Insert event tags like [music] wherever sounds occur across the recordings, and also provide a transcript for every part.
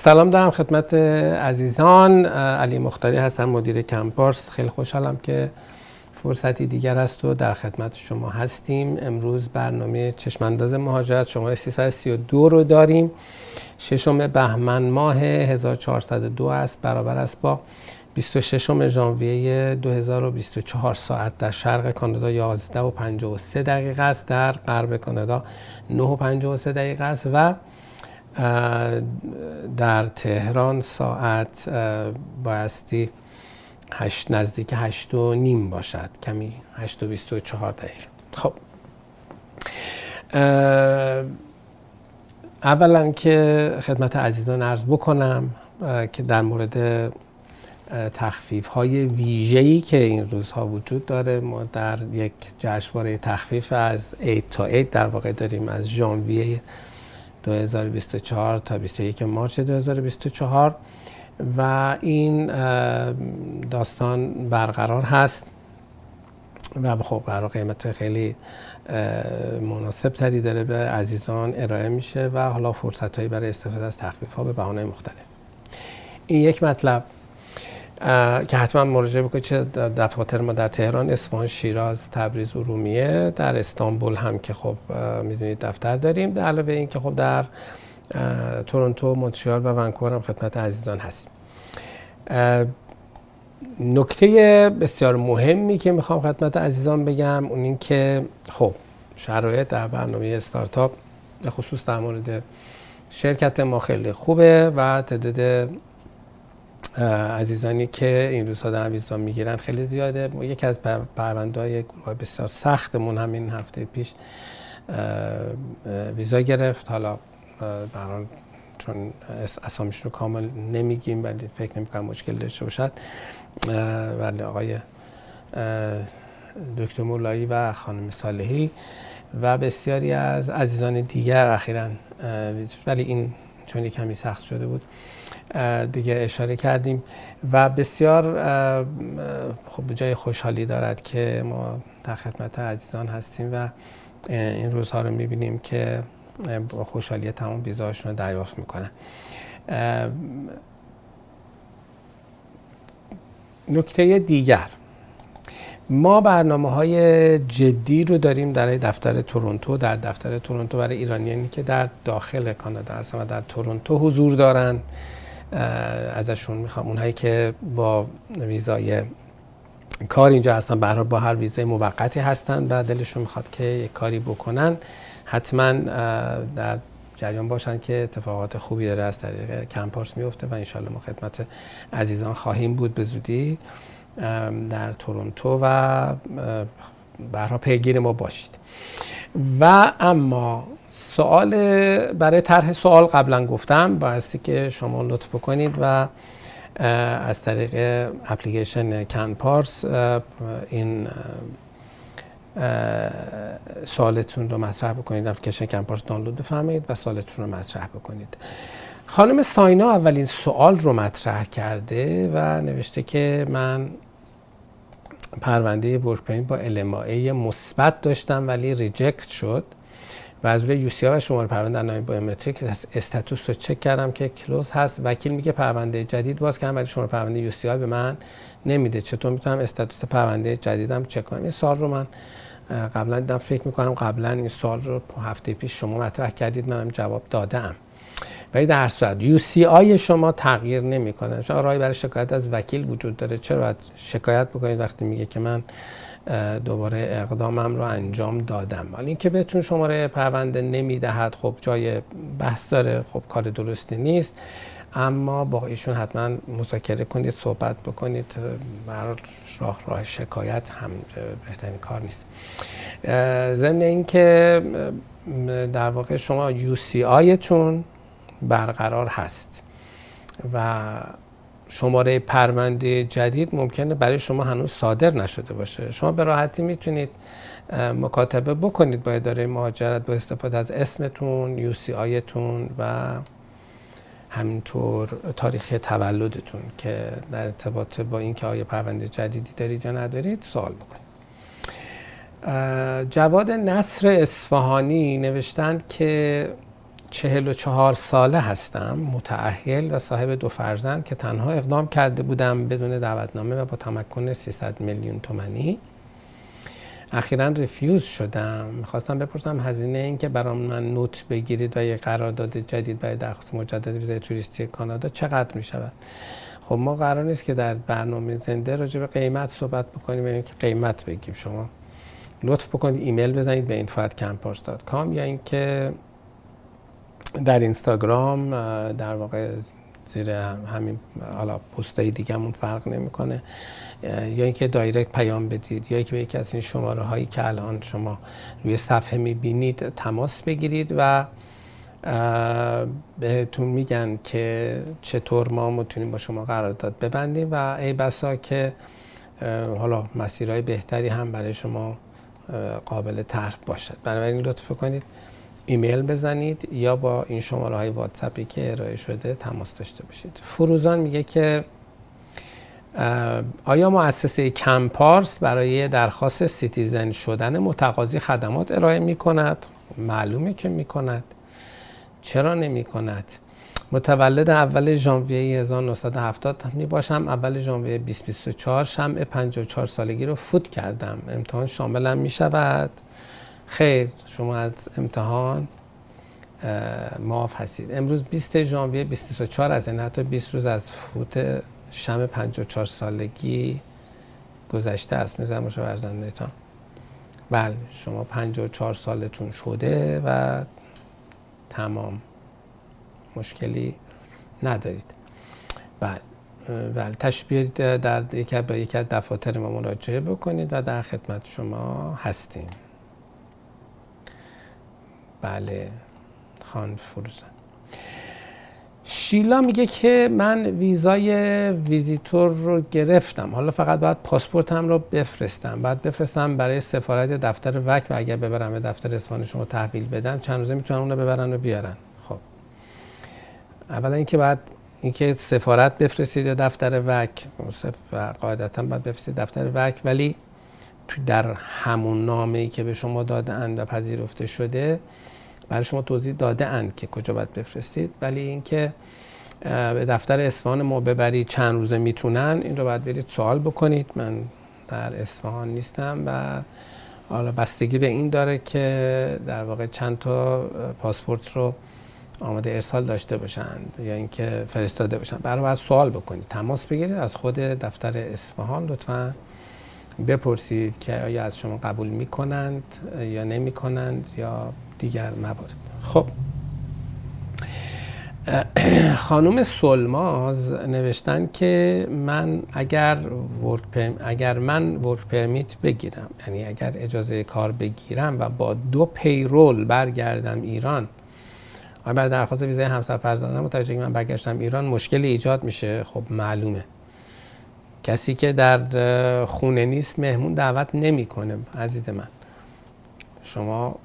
سلام دارم خدمت عزیزان. علی مختاری هستم مدیر کمپارس خیلی خوشحالم که فرصتی دیگر است و در خدمت شما هستیم. امروز برنامه چشمانداز مهاجرت شماره 332 رو داریم. ششم بهمن ماه 1402 است. برابر است با 26 ژانویه 2024 ساعت در شرق کانادا. 11 و 53 دقیقه است. در غرب کانادا 9 و 53 دقیقه است و در تهران ساعت بایستی هشت نزدیک هشت و نیم باشد. کمی هشت و بیست و چهار دقیقه. خب. اولا که خدمت عزیزان عرض بکنم که در مورد تخفیف های ویژه‌ای که این روزها وجود داره ما در یک جشنواره تخفیف از 8 تا 8 در واقع داریم از ژانویه 2024 تا 21 مارچ 2024 و این داستان برقرار هست و خب برای قیمت خیلی مناسب تری داره به عزیزان ارائه میشه و حالا فرصت هایی برای استفاده از تخفیف ها به بهانه مختلف. این یک مطلب. که حتما مراجعه بکنید چه دفاتر ما در تهران، اصفهان، شیراز، تبریز، ارومیه در استانبول هم که خب می‌دونید دفتر داریم. به علاوه این که خب در تورنتو، مونترال و ونکوور هم خدمت عزیزان هستیم. نکته بسیار مهمی که می‌خوام خدمت عزیزان بگم اون این که خب شرایط در برنامه استارتاپ به خصوص در مورد شرکت ما خیلی خوبه و تعداد عزیزانی که این روزها دارن ویزا می‌گیرن خیلی زیاده. یکی از پرونده های بسیار سختمون همین هفته پیش ویزا گرفت. حالا بران چون اسامیش رو کامل نمیگیم ولی فکر نمی کنم مشکل داشته باشد. ولی آقای دکتر مولایی و خانم صالحی و بسیاری از عزیزان دیگر اخیرا ولی این چون کمی سخت شده بود دیگه اشاره کردیم. و بسیار خب جای خوشحالی دارد که ما در خدمت عزیزان هستیم و این روزها رو می‌بینیم که با خوشحالی تمام ویزاشون رو دریافت می‌کنن. نکته دیگر. ما برنامه های جدی رو داریم در دفتر تورنتو در دفتر تورنتو برای ایرانیانی که در داخل کانادا هستن و در تورنتو حضور دارن. ازشون می‌خوام. اونهایی که با ویزای کار اینجا هستن برای با هر ویزای موقتی هستن و دلشون می‌خواد که یک کاری بکنن حتما در جریان باشن که اتفاقات خوبی داره از طریق کمپارس میفته و انشالله ما خدمت عزیزان خواهیم بود. به زودی در تورنتو و برها پیگیر ما باشید. و اما سوال برای طرح سوال قبلا گفتم. بایستی که شما لطف بکنید و از طریق اپلیکیشن کنپارس این سوالتون رو مطرح بکنید. اپلیکیشن کنپارس دانلود بفرمایید و سوالتون رو مطرح بکنید. خانم ساینا اولین سوال رو مطرح کرده و نوشته که من پرونده ورک با LMAA مثبت داشتم ولی ریجکت شد. و از روی UCI و شماره پرونده نام biometric status رو چک کردم که close هست. وکیل میگه پرونده جدید باز کردم ولی شماره پرونده UCI به من نمیده. چطور می‌تونم status پرونده جدیدم چک کنم؟ این سوال رو من قبلا دیدم فکر می‌کنم قبلا این سوال رو هفته پیش شما مطرح کردید. منم جواب دادم. ولی در صورت UCI شما تغییر نمی‌کنه. چون راهی برای شکایت از وکیل وجود داره. چرا باید شکایت بکنید وقتی میگه که من دوباره اقدامم رو انجام دادم. ولی اینکه بهتون شماره پرونده نمی‌دهد خب جای بحث داره خب کار درستی نیست. اما با ایشون حتما مذاکره کنید صحبت بکنید. برای راه راه شکایت هم بهترین کار نیست. ضمن اینکه در واقع شما یو سی آیتون برقرار هست و شماره پرونده جدید ممکنه برای شما هنوز صادر نشده باشه. شما به راحتی می‌تونید مکاتبه بکنید با اداره مهاجرت با استفاده از اسمتون یو سی آیتون و همینطور تاریخ تولدتون که در ارتباط با اینکه آیا پرونده جدیدی دارید یا ندارید سوال بکنید. جواد نصر اصفهانی نوشتند که چهل و چهار ساله هستم متعهل و صاحب دو فرزند که تنها اقدام کرده بودم بدون دعوتنامه و با تمکن 300 میلیون تومنی اخیرا رفیوز شدم. می‌خواستم بپرسم هزینه این که برام من نوت بگیرید و یه قرارداد جدید برای درخواست مجدد ویزای توریستی کانادا چقدر می‌شود؟ خب ما قرار نیست که در برنامه زنده راجع به قیمت صحبت بکنیم و که قیمت بگیم. شما لطف بکنید ایمیل بزنید به info@campars.com یا اینکه در اینستاگرام در واقع زیر همین حالا پستای دیگهمون فرق نمی‌کنه. یا اینکه دایرکت پیام بدید یا اینکه به یکی از این شماره هایی که الان شما روی صفحه می‌بینید تماس بگیرید و بهتون میگن که چطور ما می‌تونیم با شما قرارداد ببندیم و ای بسا که حالا مسیرهای بهتری هم برای شما قابل طرح باشد. بنابراین لطف کنید. ایمیل بزنید یا با این شماره های واتسپی که ارائه شده تماس داشته باشید. فروزان میگه که آیا مؤسسه کمپارس برای درخواست citizen شدن متقاضی خدمات ارائه می کند؟ معلومه که می کند چرا نمی کند؟ متولد اول ژانویه 1970 می باشم. اول ژانویه 2024 شمع 54 سالگی رو فوت کردم. امتحان شاملم می شود خیر شما از امتحان معاف هستید. امروز 20 ژانویه 2024 از این حتی 20 روز از فوت شم 54 سالگی گذشته است. میزن باشه ورزنده تا بله شما 54 سالتون شده و تمام مشکلی ندارید. بله بله تشبیه در یکی از دفاتر ما مراجعه بکنید و در خدمت شما هستیم. بله خان فروزان. شیلا میگه که من ویزای ویزیتور رو گرفتم. حالا فقط باید پاسپورتم رو بفرستم. بعد بفرستم برای سفارت دفتر وک و اگر ببرم به دفتر اصفهان شما تحویل بدم چند روزه می‌تونن اون رو ببرن و بیارن. خب. اولا اینکه بعد اینکه سفارت بفرستید یا دفتر وک و قاعدتا باید بفرستید دفتر وک ولی در همون نامه ای که به شما دادن و پذیرفته شده برای شما توضیح داده اند که کجا باید بفرستید. ولی اینکه به دفتر اصفهان ما ببرید چند روزه می‌تونن این رو باید برید سوال بکنید. من در اصفهان نیستم و حالا بستگی به این داره که در واقع چند تا پاسپورت رو آماده ارسال داشته باشند یا اینکه فرستاده باشن برای باید سوال بکنید تماس بگیرید از خود دفتر اصفهان لطفا بپرسید که آیا از شما قبول می‌کنند یا نمی‌کنند یا دیگر موارد خب. [clears throat] خانم سلماز نوشتن که من اگر ورک اگر من ورک پرمیت بگیرم یعنی اگر اجازه کار بگیرم و با دو پیرول برگردم ایران آیا برای درخواست ویزای همسر فرزندم متوجه من برگشتم ایران مشکل ایجاد میشه. خب معلومه. کسی که در خونه نیست مهمون دعوت نمی‌کنه عزیز من. شما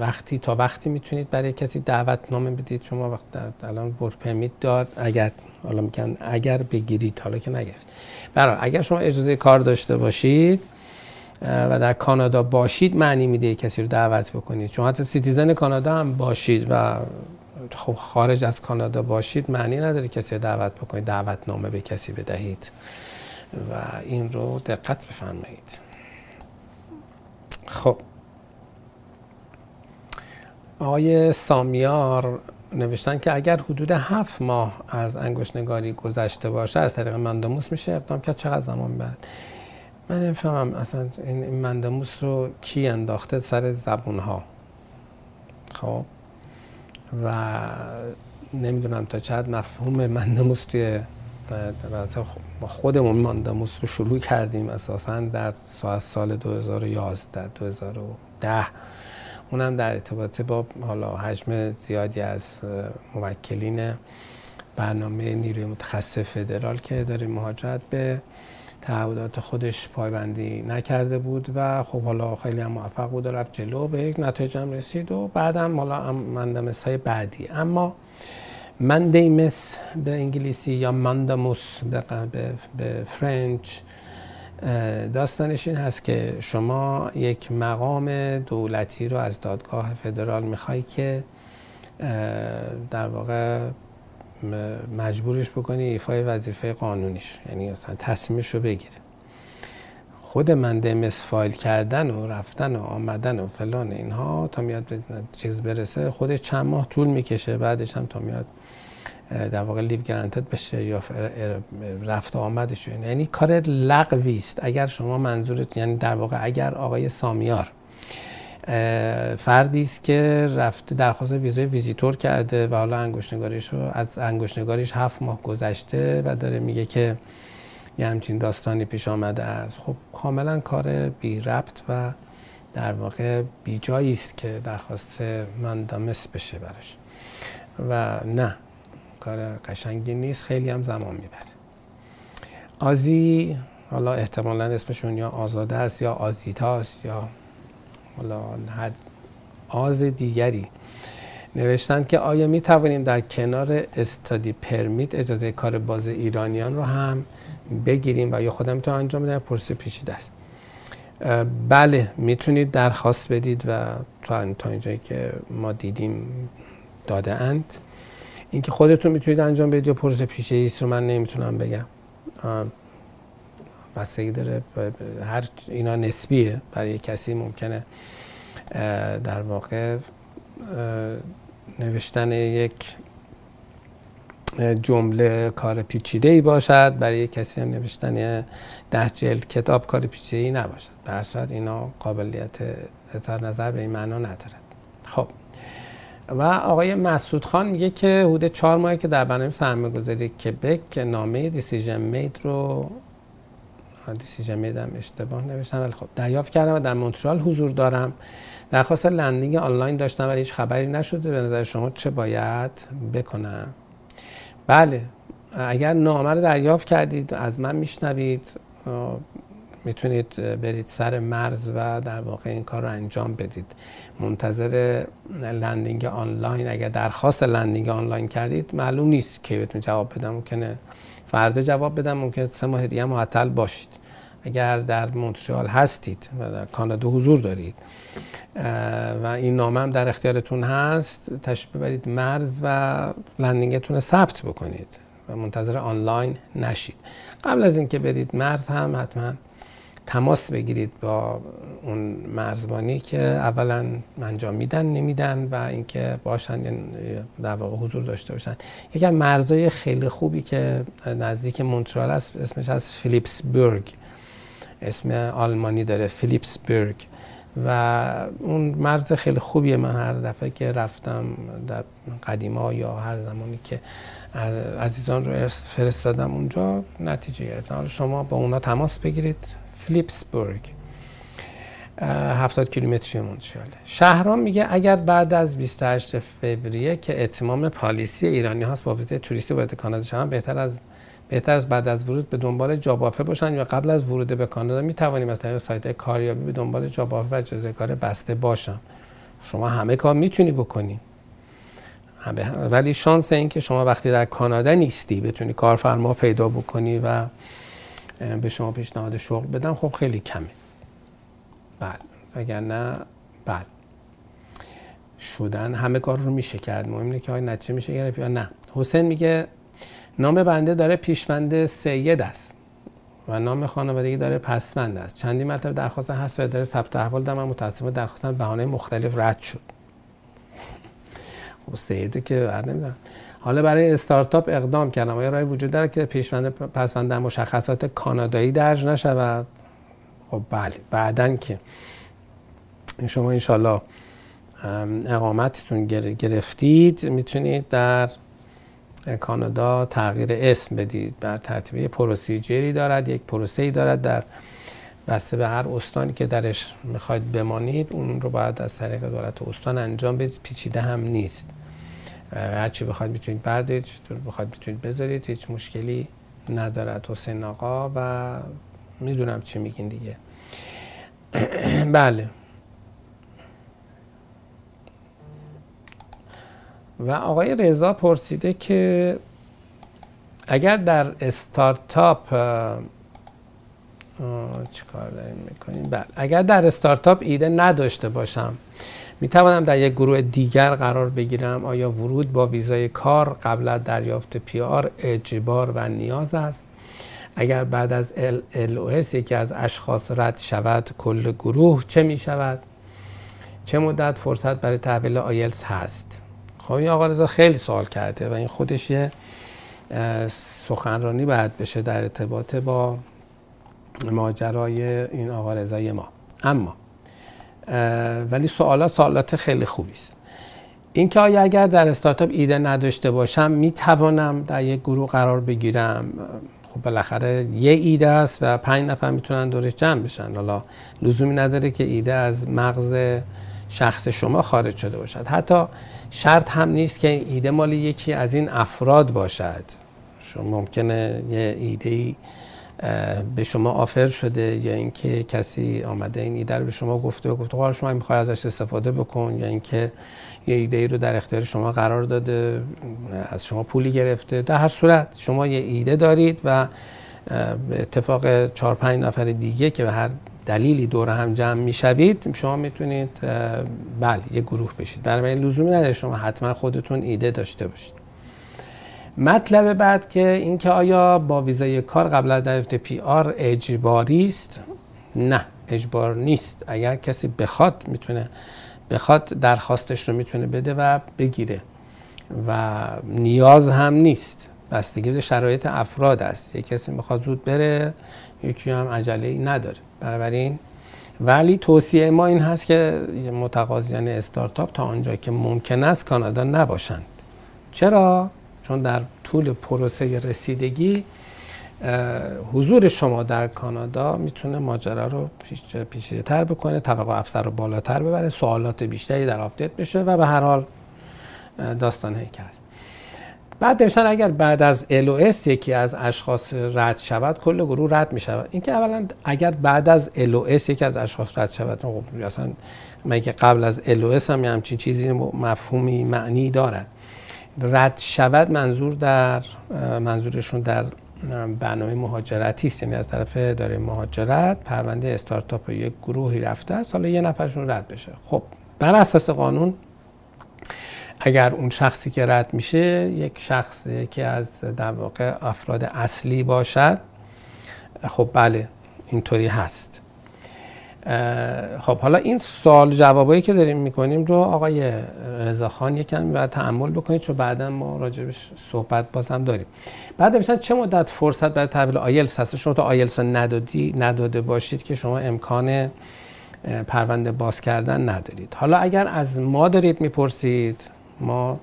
وقتی تا وقتی می‌تونید برای کسی دعوت نامه بدید شما وقت الان work permit دار اگر حالا میگن اگر بگیرید حالا که نگرفت. برای اگر شما اجازه کار داشته باشید و در کانادا باشید معنی میده کسی رو دعوت بکنید. چون حتی citizen کانادا هم باشید و خب خارج از کانادا باشید معنی نداره کسی دعوت بکنید دعوت نامه به کسی بدهید. و این رو دقت بفرمایید. خب. آقای سامیار نوشتن که اگر حدود هفت ماه از انگشت نگاری گذشته باشه از طریق منداموس میشه اقدام کرد؟ چقدر زمان می‌برد من نمی‌فهمم اصلا این منداموس رو کی انداخته سر زبون ها خب؟ و نمی‌دونم تا چقدر مفهوم منداموس توی خودمون منداموس رو شروع کردیم اساسا در سال 2011 2010 اونم در ارتباط با حالا حجم زیادی از موکلین برنامه نیروی متخصص فدرال که داره مهاجرت به تعهدات خودش پایبندی نکرده بود و خب حالا خیلی هم موفق بود و رفت جلو به یک نتایج هم رسید و بعدم حالا مندمس های بعدی. اما mandamus به انگلیسی یا mandamus به, به French داستانش این هست که شما یک مقام دولتی رو از دادگاه فدرال می‌خوای که در واقع مجبورش بکنی ایفای وظیفه قانونیش یعنی مثلا تصمیمش رو بگیره. خود mandamus file کردن و رفتن و آمدن و فلان اینها تا میاد چیز برسه خودش چند ماه طول می‌کشه بعدش هم تا میاد در واقع لیو گرانتد بشه یا رفت آمدش. یعنی کار لغوی است. اگر شما منظورت یعنی در واقع اگر آقای سامیار فردی است که رفته درخواست ویزای ویزیتور کرده و حالا انگشتنگاریش رو از انگشتنگاریش هفت ماه گذشته و داره میگه که یه همچین داستانی پیش آمده است. خب کاملا کار بی ربط و در واقع بی جایی است که درخواست مندامس بشه براش. و نه. کار قشنگی نیست خیلی هم زمان می‌بره. آزی حالا احتمالا اسمشون یا آزاده است یا آزیتاست یا حالا هر آز دیگری نوشتن که آیا می توانیم در کنار استادی پرمیت اجازه کار باز ایرانیان رو هم بگیریم و یا خودم تو انجام بدم؟ پرسه پیچیده است. بله می‌تونید درخواست بدید و تا اینجایی که ما دیدیم داده اند. اینکه خودتون می‌تونید انجام بدید یا پرسه پیشه ایست رو من نمی‌تونم بگم. بستگی داره هر اینا نسبیه برای کسی ممکنه در واقع نوشتن یک جمله کار پیچیده ای باشد برای کسی هم نوشتن ده جلد کتاب کار پیچیده ای نباشد. به صورت اینا قابلیت اظهار نظر به این معنا ندارد. خب. و آقای مسعود خان میگه که حدود چهار ماهی که در برنامه سرمایه گذاری کبک نامه decision made رو decision made هم اشتباه نوشتم ولی خب دریافت کردم و در مونترال حضور دارم. درخواست landing آنلاین داشتم ولی هیچ خبری نشده. به نظر شما چه باید بکنم؟ بله اگر نامه رو دریافت کردید از من میشنوید. می‌تونید برید سر مرز و در واقع این کار رو انجام بدید. منتظر landing آنلاین اگر درخواست landing آنلاین کردید معلوم نیست که بهتون جواب بدم. ممکنه فردا جواب بدم ممکنه سه ماه دیگه معطل باشید. اگر در مونترال هستید و در کانادا حضور دارید و این نامه هم در اختیارتون هست تشریف ببرید مرز و لندینگتون ثبت بکنید و منتظر آنلاین نشید. قبل از اینکه برید مرز هم حتما تماس بگیرید با اون مرزبانی که اولا انجام میدن نمیدن و اینکه باشن در واقع حضور داشته باشن. یکی از مرزهای خیلی خوبی که نزدیک مونترال است اسمش از فیلیپسبورگ. اسم آلمانی داره فیلیپسبورگ. و اون مرز خیلی خوبیه من هر دفعه که رفتم در قدیما یا هر زمانی که عزیزان رو فرستادم اونجا نتیجه گرفتم. حالا شما با اونا تماس بگیرید. فلیپسبورگ 70 کیلومتری مونترال شهرام میگه اگر بعد از 28 فوریه که اتمام پالیسی ایرانی هاست با ویزای توریستی وارد کانادا شدن بهتر از بهتر از بعد از ورود به دنبال جاب باشن یا قبل از ورود به کانادا می توانیم از طریق سایت کاریابی به دنبال جاب و اجازه کار بسته باشم. شما همه کار می‌تونی بکنی. ولی شانس این که شما وقتی در کانادا نیستی بتونی کارفرما پیدا بکنی و به شما پیشنهاد شغل بدم. خب خیلی کمه. بله نه بله شدن همه کار رو میشه کرد. مهم اینه که های نتیجه میشه گرفت یا نه. حسین میگه نام بنده داره پیشوند سید است و نام خانوادگی داره پسوند است. چندی مرتبه درخواست هست و اداره ثبت احوال دارم و متاسفانه درخواستم بهانه مختلف رد شد. خب سیده که بر نمی‌دونم. حالا برای استارتاپ اقدام کردم. آیا راه وجود داره که پیشوند پسوند مشخصات کانادایی درج نشود. خب بله. بعدا که شما انشالله اقامتتون گرفتید می‌تونید در کانادا تغییر اسم بدید. بر ترتیب پروسیجری دارد یک پروسه دارد در بسته به هر استانی که درش می‌خواید بمانید اون رو باید از طریق دولت استان انجام بدید. پیچیده هم نیست. هر چی بخواید می‌تونید بردارید چطور بخواید می‌تونید بذارید هیچ مشکلی ندارد حسین آقا و می‌دونم چی میگین دیگه. [clears throat] بله. و آقای رضا پرسیده که اگر در استارتاپ چیکار داریم می‌کنیم؟ بله. اگر در استارتاپ ایده نداشته باشم می توانم در یک گروه دیگر قرار بگیرم؟ آیا ورود با ویزای کار قبل از دریافت پی آر اجبار و نیاز است؟ اگر بعد از LOS یکی از اشخاص رد شود کل گروه چه می شود چه مدت فرصت برای تحویل آیلز هست؟ خب این آقا رضا خیلی سوال کرده و این خودش یه سخنرانی باید بشه در ارتباط با ماجرای این آقا رضای ما. اما ولی سوالات سوالات خیلی خوبی است اینکه آیا اگر در استارتاپ ایده نداشته باشم می توانم در یک گروه قرار بگیرم؟ خب بالاخره یه ایده است و پنج نفر می‌تونن دورش جمع بشن. حالا لزومی نداره که ایده از مغز شخص شما خارج شده باشد. حتی شرط هم نیست که ایده مال یکی از این افراد باشد. شما ممکنه یه ایده ای به شما آفر شده یا اینکه کسی آمده این ایده رو به شما گفته و گفته شما می‌خوای ازش استفاده بکن یا اینکه یه ایده ای رو در اختیار شما قرار داده از شما پولی گرفته در هر صورت شما یه ایده دارید و به اتفاق چهار پنج نفر دیگه که به هر دلیلی دور هم جمع می‌شوید شما می‌تونید بله یه گروه بشید. برای لزومی نداره شما حتما خودتون ایده داشته باشید. مطلب بعد که اینکه آیا با ویزای کار قبل از دریافت پی آر اجباری است؟ نه اجبار نیست. اگر کسی بخواد می‌تونه بخواد درخواستش رو می‌تونه بده و بگیره. و نیاز هم نیست. بستگی به شرایط افراد است. یک کسی می‌خواد زود بره یکی هم عجله ای نداره. بنابراین ولی توصیه ما این هست که متقاضیان استارتاپ تا آنجا که ممکن است کانادا نباشند. چرا؟ چون در طول پروسه رسیدگی حضور شما در کانادا می‌تونه ماجرا رو پیچیده تر بکنه توقع افسر رو بالاتر ببره سوالات بیشتری در آپدیت بشه و به هر حال داستان هیک هست بعد نوشتن اگر بعد از LOS یکی از اشخاص رد شود کل گروه رد می شود اینکه اولا اگر بعد از LOS یکی از اشخاص رد شود خب اصلا مگه قبل از LOS هم همچین چیزی مفهومی معنی دارد؟ رد شود منظور در منظورشون در برنامه مهاجرتی است. یعنی از طرف اداره مهاجرت پرونده استارتاپ یک گروهی رفته است. حالا یه نفرشون رد بشه. خب بر اساس قانون اگر اون شخصی که رد میشه یک شخص که از در واقع افراد اصلی باشد خب بله اینطوری هست. خب حالا این سال جوابایی که داریم می‌کنیم رو آقای رضاخان یکم و تعمل بکنید چون بعدا ما راجبش صحبت بازم داریم. بعد نوشتن چه مدت فرصت برای تحویل آیلس هست؟ شما تا آیلس ندادی نداده باشید که شما امکان پرونده باز کردن ندارید. حالا اگر از ما دارید می‌پرسید ما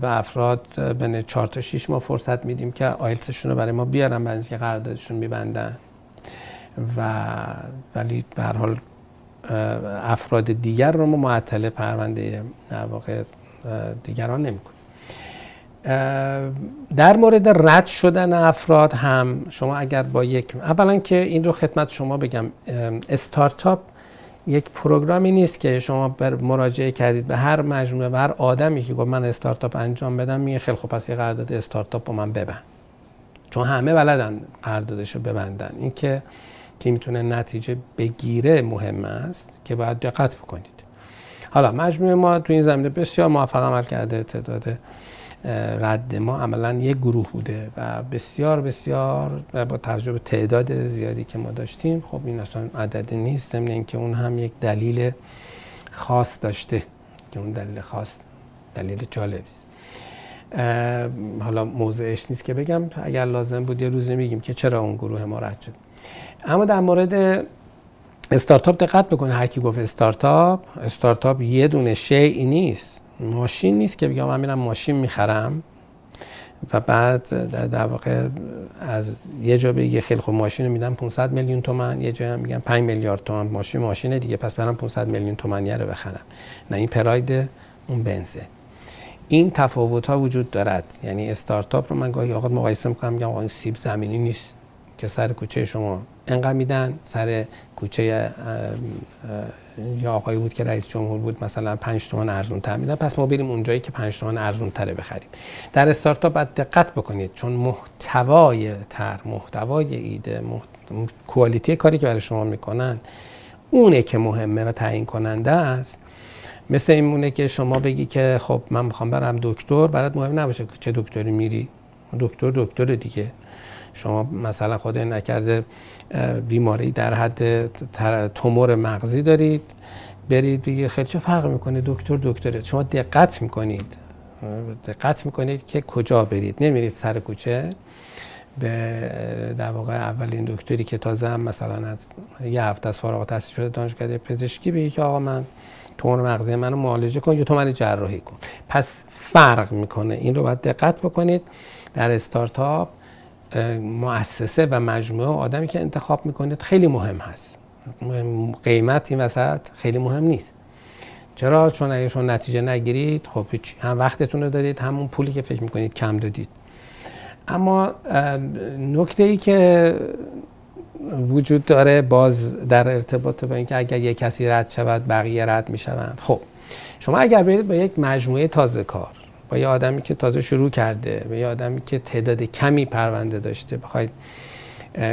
به افراد بین 4 تا 6 ماه فرصت میدیم که آیلتسشون رو برای ما بیارن بعد اینکه قراردادشون میبندن. و ولی به حال افراد دیگر رو ما معطل پرونده در واقع دیگران نمی‌کنیم. در مورد رد شدن افراد هم شما اگر با یک اولا که این رو خدمت شما بگم استارتاپ یک پروگرامی نیست که شما بر مراجعه کردید به هر مجموعه و هر آدمی که گفت من استارتاپ انجام بدم میگه خیلی خوب پس یه قرارداد استارتاپ با من ببند. چون همه بلدن قراردادش رو ببندن. اینکه که می‌تونه نتیجه بگیره مهم است که باید دقت بکنید. حالا مجموعه ما تو این زمینه بسیار موفق عمل کرده تعداد رد ما عملا یک گروه بوده و بسیار بسیار با توجه به تعداد زیادی که ما داشتیم خب این اصلا عددی نیست ضمن اینکه اون هم یک دلیل خاص داشته که اون دلیل خاص دلیل جالبی است. حالا موضعش نیست که بگم اگر لازم بود یه روزی میگیم که چرا اون گروه ما رد شد. اما در مورد استارتاپ دقت بکنه. هر کی گفت استارتاپ استارتاپ یه دونه شیء نیست. ماشین نیست که بگم من میرم ماشین می‌خرم و بعد در واقع از یه جا بگه خیلی خوب ماشین میدم 500 میلیون تومن یه جا هم میگم 5 میلیارد تومن ماشین ماشین دیگه. پس برم 500 میلیون تومنیه رو بخرم. نه این پراید اون بنزه. این تفاوت ها وجود دارد. یعنی استارتاپ رو من گاهی اوقات مقایسه می‌کنم میگم آقا این سیب زمینی نیست که سر کوچه شما انقدر میدن سر کوچه یا آقایی بود که رئیس جمهور بود مثلا 5 تومن ارزون تر میدن پس ما بریم اونجایی که 5 تومن ارزون تره بخریم. در استارتاپ باید دقت بکنید چون محتوای تر محتوای ایده کوالیتی کاری که برای شما می‌کنن اونه که مهمه و تعیین کننده است. مثل این مونه که شما بگی که خب من می‌خوام برم دکتر برات مهم نباشه چه دکتری میری. دکتر دکتر دیگه. شما مثلا خدای نکرده بیماری در حد تومور مغزی دارید برید بگید خیلی چه فرق می‌کنه؟ دکتر دکتره. شما دقت می‌کنید. دقت می‌کنید که کجا برید. نمیرید سر کوچه. به در واقع اولین دکتری که تازه هم مثلا از یه هفته از فارغ التحصیل شده دانشکده پزشکی بگی که آقا من تومور مغزی منو معالجه کن یا تو من جراحی کن. پس فرق می‌کنه. این رو باید دقت بکنید. در استارتاپ مؤسسه و مجموعه آدمی که انتخاب می‌کنید خیلی مهم هست. قیمت این وسط خیلی مهم نیست. چرا؟ چون اگه شما نتیجه نگیرید خب هم وقتتون رو دادید همون پولی که فکر می‌کنید کم دادید. اما نکته ای که وجود داره باز در ارتباط با اینکه اگر یک کسی رد شود بقیه رد می‌شوند. خب شما اگر برید با یک مجموعه تازه کار با یه آدمی که تازه شروع کرده با یه آدمی که تعداد کمی پرونده داشته بخواید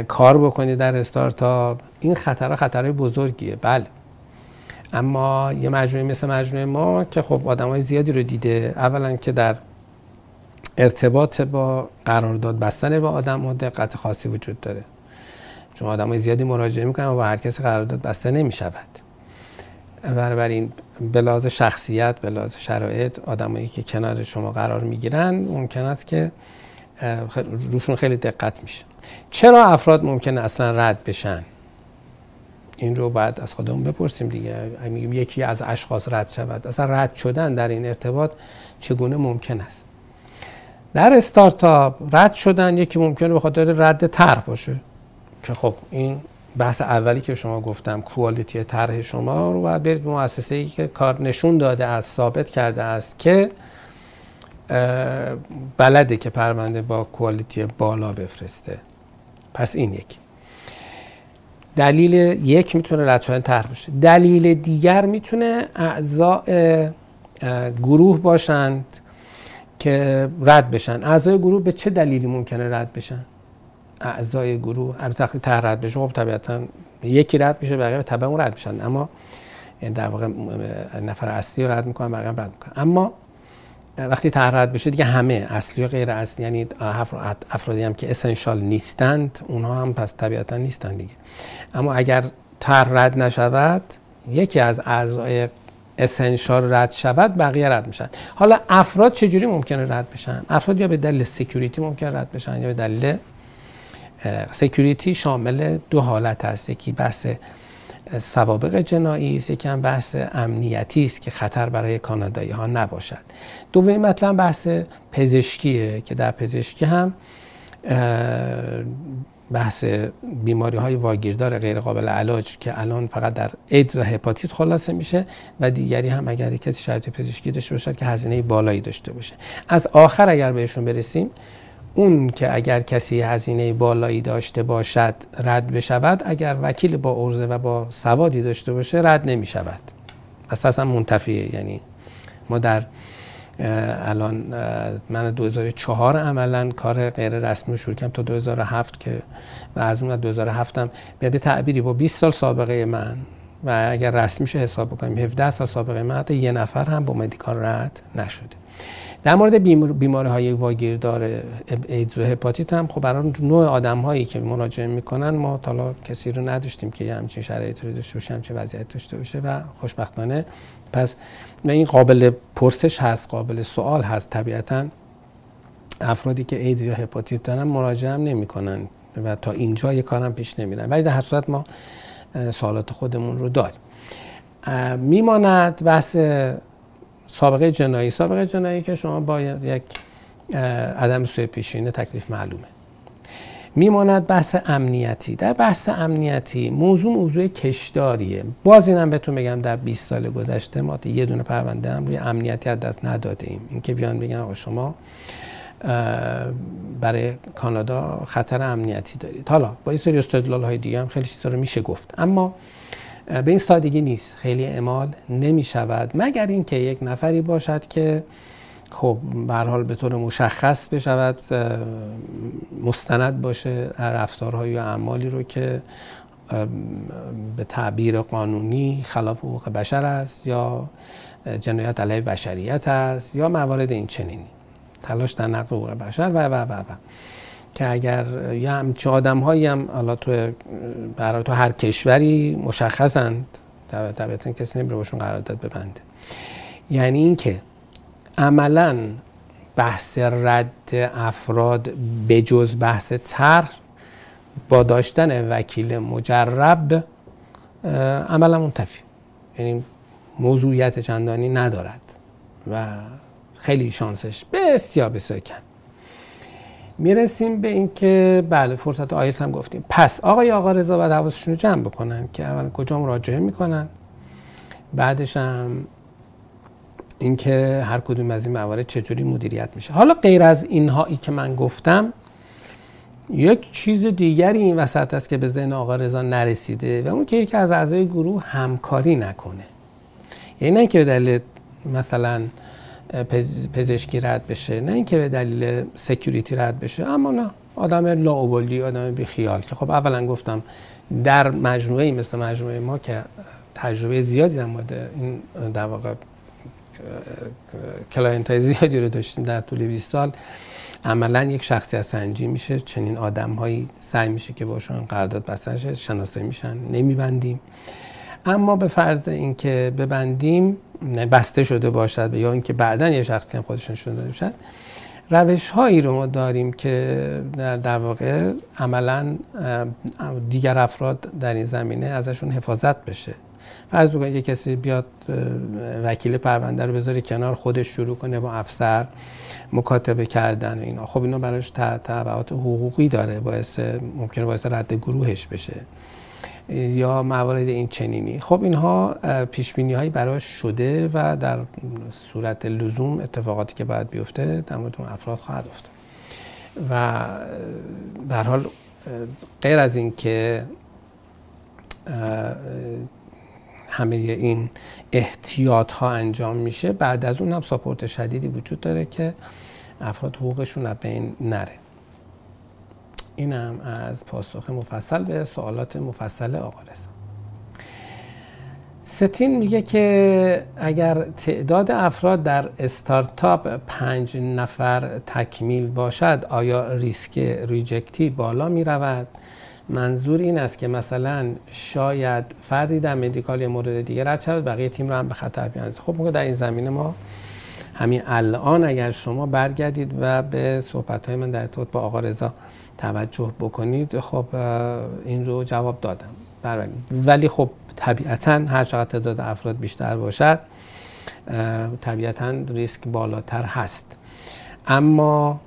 کار بکنید در استارتاپ این خطر خطرهای بزرگیه بله. اما یه مجموعه مثل مجموعه ما که خب آدم های زیادی رو دیده اولا که در ارتباط با قرارداد بستن با آدم ها دقت خاصی وجود داره. چون آدم های زیادی مراجعه می‌کنن و با هر کسی قرارداد بسته نمی‌شود. بنابراین به لحاظ شخصیت به لحاظ شرایط آدمایی که کنار شما قرار می‌گیرن ممکن است که روشون خیلی دقت میشه. چرا افراد ممکنه اصلا رد بشن؟ این رو باید از خودمون بپرسیم دیگه. میگیم یکی از اشخاص رد شود اصلا رد شدن در این ارتباط چگونه ممکن است؟ در استارتاپ رد شدن یکی ممکنه به خاطر رد طرح باشه. که خب این بحث اولی که شما گفتم کوالیتی طرح شما رو باید برید مؤسسه ای که کار نشون داده است ثابت کرده است که بلده که پرونده با کوالیتی بالا بفرسته. پس این یکی دلیل یک می‌تونه رد شدن طرح باشه. دلیل دیگر می‌تونه اعضاء گروه باشند که رد بشن. اعضای گروه به چه دلیلی ممکنه رد بشن؟ اعضای گروه البته طرح رد بشه خب طبیعتا یکی رد میشه بقیه طبعا اون رد میشن. اما در واقع نفر اصلی رو رد می‌کنن بقیه رد می‌کنن. اما وقتی طرح رد بشه دیگه همه اصلی و غیر اصلی یعنی افرادی هم که essential نیستند اونها هم پس طبیعتا نیستند دیگه. اما اگر طرح رد نشود یکی از اعضای essential رد شود بقیه رد میشن. حالا افراد چجوری ممکنه رد بشن؟ افراد یا به دلیل security ممکن رد بشن یا به دلیل security شامل دو حالت هست. یکی بحث سوابق جنایی است یکی هم بحث امنیتی است که خطر برای کانادایی ها نباشد. دومی مطلب بحث پزشکیه که در پزشکی هم بحث بیماری های واگیردار غیر قابل علاج که الان فقط در ایدز و هپاتیت خلاصه میشه و دیگری هم اگر کسی شرایط پزشکی داشته باشد که هزینه بالایی داشته باشه. از آخر اگر بهشون برسیم اون که اگر کسی هزینه بالایی داشته باشد رد بشود اگر وکیل با ارزه و با سوادی داشته باشه رد نمی شود اساسا منتفیه. یعنی ما در الان من 2004 عملا کار غیر رسمی شروع کردم تا 2007 که و از اون 2007 هم به تعبیری با 20 سال سابقه من و اگر رسمیش حساب بکنیم 17 سال سابقه من حتی یه نفر هم با مدیکال رد نشده. در مورد بیماری های واگیردار ایدز و هپاتیت هم خب برای نوع آدم هایی که مراجعه می‌کنن ما تا کسی رو نداشتیم که یه همچین شرایطی رو داشته باشه همچین وضعیت داشته باشه و خوشبختانه پس این قابل پرسش هست قابل سوال هست. طبیعتا افرادی که ایدز یا هپاتیت دارن مراجعه هم نمی‌کنن و تا اینجا یه کارم پیش نمیرن. ولی در هر صورت ما سوالات خودمون رو داریم. میماند بحث سابقه جنایی. سابقه جنایی که شما با یک عدم سوی پیشینه تکلیف معلومه. میماند بحث امنیتی. در بحث امنیتی موضوع موضوع کشداریه. باز اینم بهتون بگم در 20 سال گذشته ما یه دونه پرونده هم روی امنیتی از دست نداده ایم. اینکه بیان بگن آقا شما برای کانادا خطر امنیتی دارید. حالا با این سری استدلال های دیگه هم خیلی چیزا رو میشه گفت. اما به این سادگی نیست. خیلی اعمال نمی شود مگر اینکه یک نفری باشد که خب به حال به طور مشخص بشود مستند باشه رفتارهای یا اعمالی رو که به تعبیر قانونی خلاف حقوق بشر است یا جنایت علیه بشریت است یا موارد این چنینی. تلاش در نقض حقوق بشر و و و و. که اگر یا همچه آدم هایی هم حالا تو برای تو هر کشوری مشخصند طبیعتا کسی نمیره باشون قرارداد ببنده. یعنی اینکه عملا بحث رد افراد به جز بحث طرح با داشتن وکیل مجرب عملا منتفی. یعنی موضوعیت چندانی ندارد و خیلی شانسش بسیار بسیار کم. می‌رسیم به اینکه بله فرصت آیلس هم گفتیم. پس آقای آقا رضا باید حواسشون رو جمع بکنن که اول کجا مراجعه می‌کنن بعدش هم اینکه هر کدوم از این موارد چطوری مدیریت میشه. حالا غیر از اینهایی که من گفتم یک چیز دیگری این وسط است که به ذهن آقا رضا نرسیده و اون که یکی از اعضای گروه همکاری نکنه. یعنی نه که دلیل مثلا پزشکی رد بشه نه اینکه به دلیل security رد بشه اما نه. آدم لاوبالی آدم بی خیال که خب اولا گفتم در مجموعه مثل مجموعه ما که تجربه زیادی در مورد این در واقع client های زیادی رو داشتیم در طول 20 سال عملا یک شخصی سنجی میشه چنین آدم هایی سعی میشه که باشون قرارداد بسته شناسایی میشن نمیبندیم. اما به فرض اینکه ببندیم بسته شده باشد یا اینکه بعدا یه شخصی هم خودشون شده باشد روش هایی رو ما داریم که در, در واقع عملا دیگر افراد در این زمینه ازشون حفاظت بشه. فرض بکنید یه کسی بیاد وکیل پرونده رو بذاره کنار خودش شروع کنه با افسر مکاتبه کردن و اینا. خب اینا براش تبعات حقوقی داره باعث ممکنه باعث رد گروهش بشه. یا موارد این چنینی. خب اینها پیش بینی هایی براش شده و در صورت لزوم اتفاقاتی که باید بیفته در مورد اون افراد خواهد افتاد. و در حال غیر از این که همه این احتیاط ها انجام میشه بعد از اون هم ساپورت شدیدی وجود داره که افراد حقوقشون از بین نره. اینم از پاسخ مفصل به سوالات مفصل آقا رضا ستین میگه که اگر تعداد افراد در استارتاپ پنج نفر تکمیل باشد آیا ریسک ریجکتی بالا می رود؟ منظور این است که مثلا شاید فردی در مدیکال یا مورد دیگه رد شود بقیه تیم رو هم به خطر بیاندازه خب در این زمینه ما همین الان اگر شما برگردید و به صحبت های من در ارتباط با آقا رضا توجه بکنید. خب این رو جواب دادم. ولی خب طبیعتا هر چقدر تعداد افراد بیشتر باشد طبیعتا ریسک بالاتر هست. اما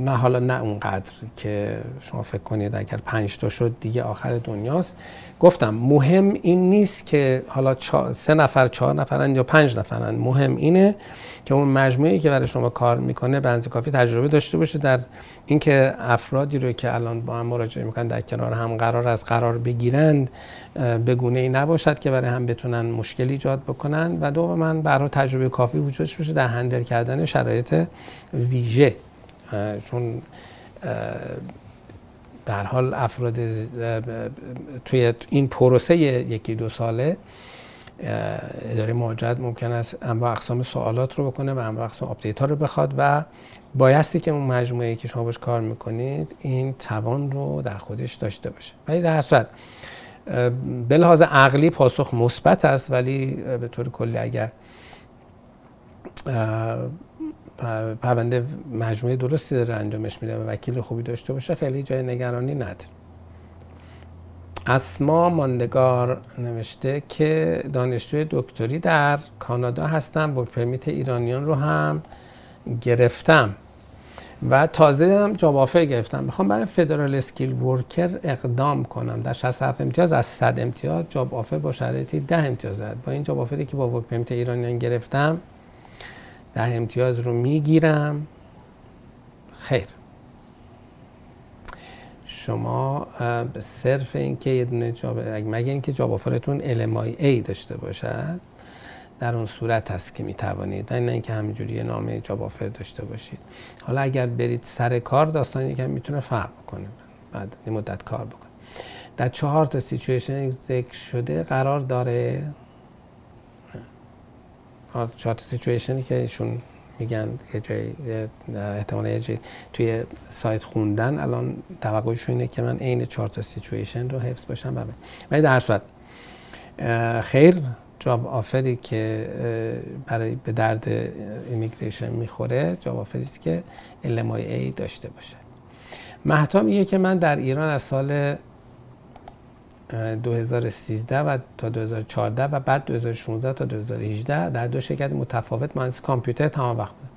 نه حالا نه اونقدر که شما فکر کنید اگر پنج تا شد دیگه آخر دنیاست. گفتم مهم این نیست که حالا سه نفر چهار نفرن یا پنج نفرن. مهم اینه که اون مجموعی که برای شما کار می‌کنه به کافی تجربه داشته باشه در اینکه افرادی رو که الان با هم مراجعه می‌کنن در کنار هم قرار از قرار بگیرند به گونه ای نباشد که برای هم بتونن مشکل ایجاد بکنن. و دو من برای تجربه کافی وجود باشه در handle کردن شرایط ویژه. چون در حال افراد توی این پروسه یکی دو ساله اداره مهاجرت ممکن است انواع اقسام سوالات رو بکنه و انواع اقسام update ها رو بخواد و بایستی که اون مجموعه که شما باش کار می‌کنید این توان رو در خودش داشته باشه. ولی در صورت به لحاظ عقلی پاسخ مثبت است ولی به طور کلی اگر پرونده مجموعه درستی داره انجامش میده و وکیل خوبی داشته باشه خیلی جای نگرانی نداره اسما ماندگار نوشته که دانشجوی دکتری در کانادا هستم ورک پرمیت ایرانیان رو هم گرفتم و تازه هم job offer گرفتم. می‌خوام برای Federal Skilled Worker اقدام کنم. در 67 امتیاز از 100 امتیاز job offer با شرایطی 10 امتیاز داد با این job offer ی که با work permit ایرانیان گرفتم 10 امتیاز رو می‌گیرم. خیر. شما به صرف اینکه یه دونه job مگه اینکه job offer تون LMIA داشته باشد در اون صورت هست که می توانید نه اینکه همینجوری یه نامه job offer داشته باشید. حالا اگر برید سر کار داستان یکم می‌تونه فرق کنه بعد مدت کار بکنه در چهار تا سیچویشن ذکر شده قرار داره چهار تا situation ی که ایشون میگن یه جای احتمال یه جای توی سایت خوندن الان توقعشون اینه که من عین چهار تا سیچویشن رو حفظ باشم. بله. ولی در صورت خیر job offer ی که برای به درد immigration می‌خوره job offer ی است که LMIA داشته باشه. محتام میگه که من در ایران از سال 2013 و تا 2014 و بعد 2016 تا 2018 در دو شرکت متفاوت مهندس کامپیوتر تمام وقت بودم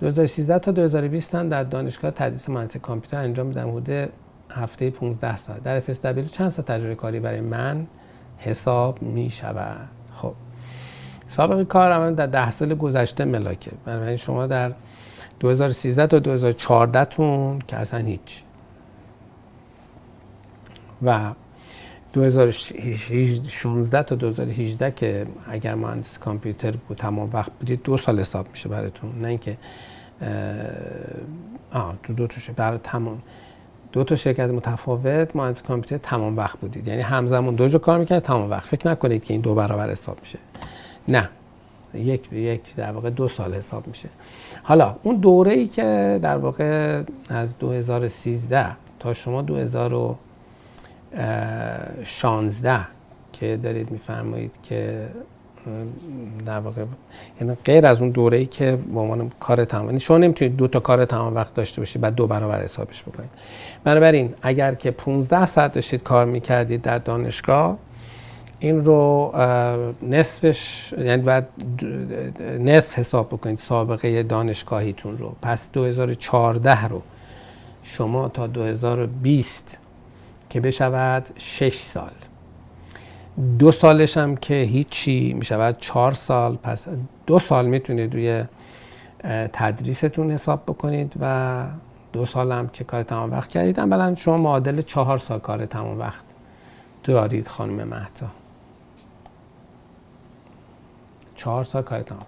2013 تا 2020 هم در دانشگاه تدریس مهندس کامپیوتر انجام میدم حدود هفته 15 ساعت. در FSW چند سال تجربه کاری برای من حساب می شود خب. سابقه کار من در ده سال گذشته ملاکه. بنابراین شما در 2013 تا 2014 تون که اصلا هیچ. و 2016 تا 2018 که اگر مهندس کامپیوتر بود تمام وقت بودید دو سال حساب میشه براتون. نه اینکه آه تو دو تا برای تمام دو تا شرکت متفاوت مهندس کامپیوتر تمام وقت بودید. یعنی همزمان دو جا کار می‌کنید تمام وقت. فکر نکنید که این دو برابر حساب میشه. نه. یک یک در واقع دو سال حساب میشه. حالا اون دوره ای که در واقع از 2013 تا شما 2016 که دارید میفرمایید که در واقع یعنی غیر از اون دوره ای که به عنوان کار تمام یعنی شما نمی‌تونید دو تا کار تمام وقت داشته باشید بعد دو برابر حسابش بکنید. بنابراین اگر که 15 ساعت داشتید کار می‌کردید در دانشگاه این رو نصفش یعنی بعد نصف حساب بکنید سابقه دانشگاهیتون رو. پس 2014 رو شما تا 2020 که بشود 6 سال. دو سالش هم که هیچی می شود چهار سال. پس دو سال می‌تونید روی تدریستون حساب بکنید و دو سال هم که کار تمام وقت کردید. بلند شما معادل چهار سال کار تمام وقت دارید خانم مهتا. چهار سال کار تمام.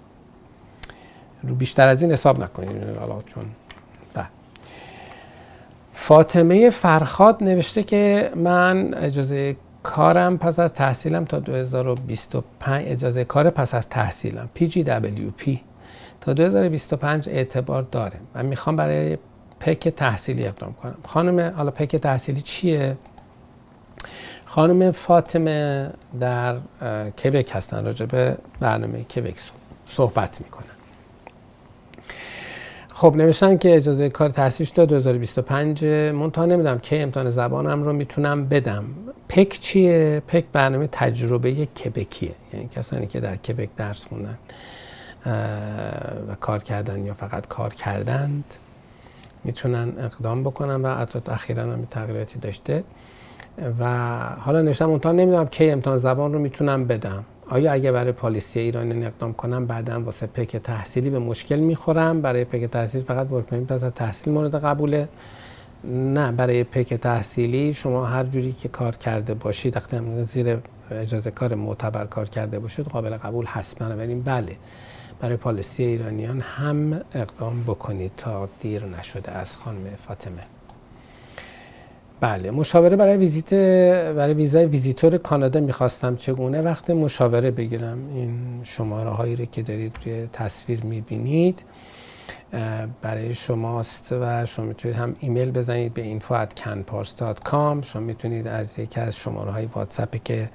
رو بیشتر از این حساب نکنید. حالا چون. فاطمه فرخاد نوشته که من اجازه کارم پس از تحصیلم تا 2025 اجازه کار پس از تحصیلم. PGWP تا 2025 اعتبار داره من می‌خوام برای پک تحصیلی اقدام کنم. خانم حالا پک تحصیلی چیه؟ خانم فاطمه در کبک هستن راجع به برنامه کبک صحبت می‌کنن. خب نوشتن که اجازه کار تحصیلش تا 2025 منتها نمی‌دونم که امتحان زبانم رو می‌تونم بدم. پک چیه؟ پک برنامه تجربه کبکیه یعنی کسانی که در کبک درس خوندن و کار کردن یا فقط کار کردند می‌تونن اقدام بکنن و حتی اخیرا هم تغییراتی داشته. و حالا نوشتم منتها نمی‌دونم کی امتحان زبان رو می‌تونم بدم. آیا اگه برای پالیسی ایران اقدام کنم بعدا واسه پک تحصیلی به مشکل می‌خورم؟ برای پک تحصیل فقط ورک پس از تحصیل مورد قبوله؟ نه برای پک تحصیلی شما هر جوری که کار کرده باشید وقتی زیر اجازه کار معتبر کار کرده باشید قابل قبول هست بنابراین. بله برای پالیسی ایرانیان هم اقدام بکنید تا دیر نشده از خانم فاطمه. بله مشاوره برای ویزیت برای ویزای ویزیتور کانادا می‌خواستم چگونه وقت مشاوره بگیرم؟ این شماره هایی رو که دارید روی تصویر می‌بینید برای شماست و شما می‌تونید هم ایمیل بزنید به info@canpars.com شما می‌تونید از یکی از شماره های واتساپی که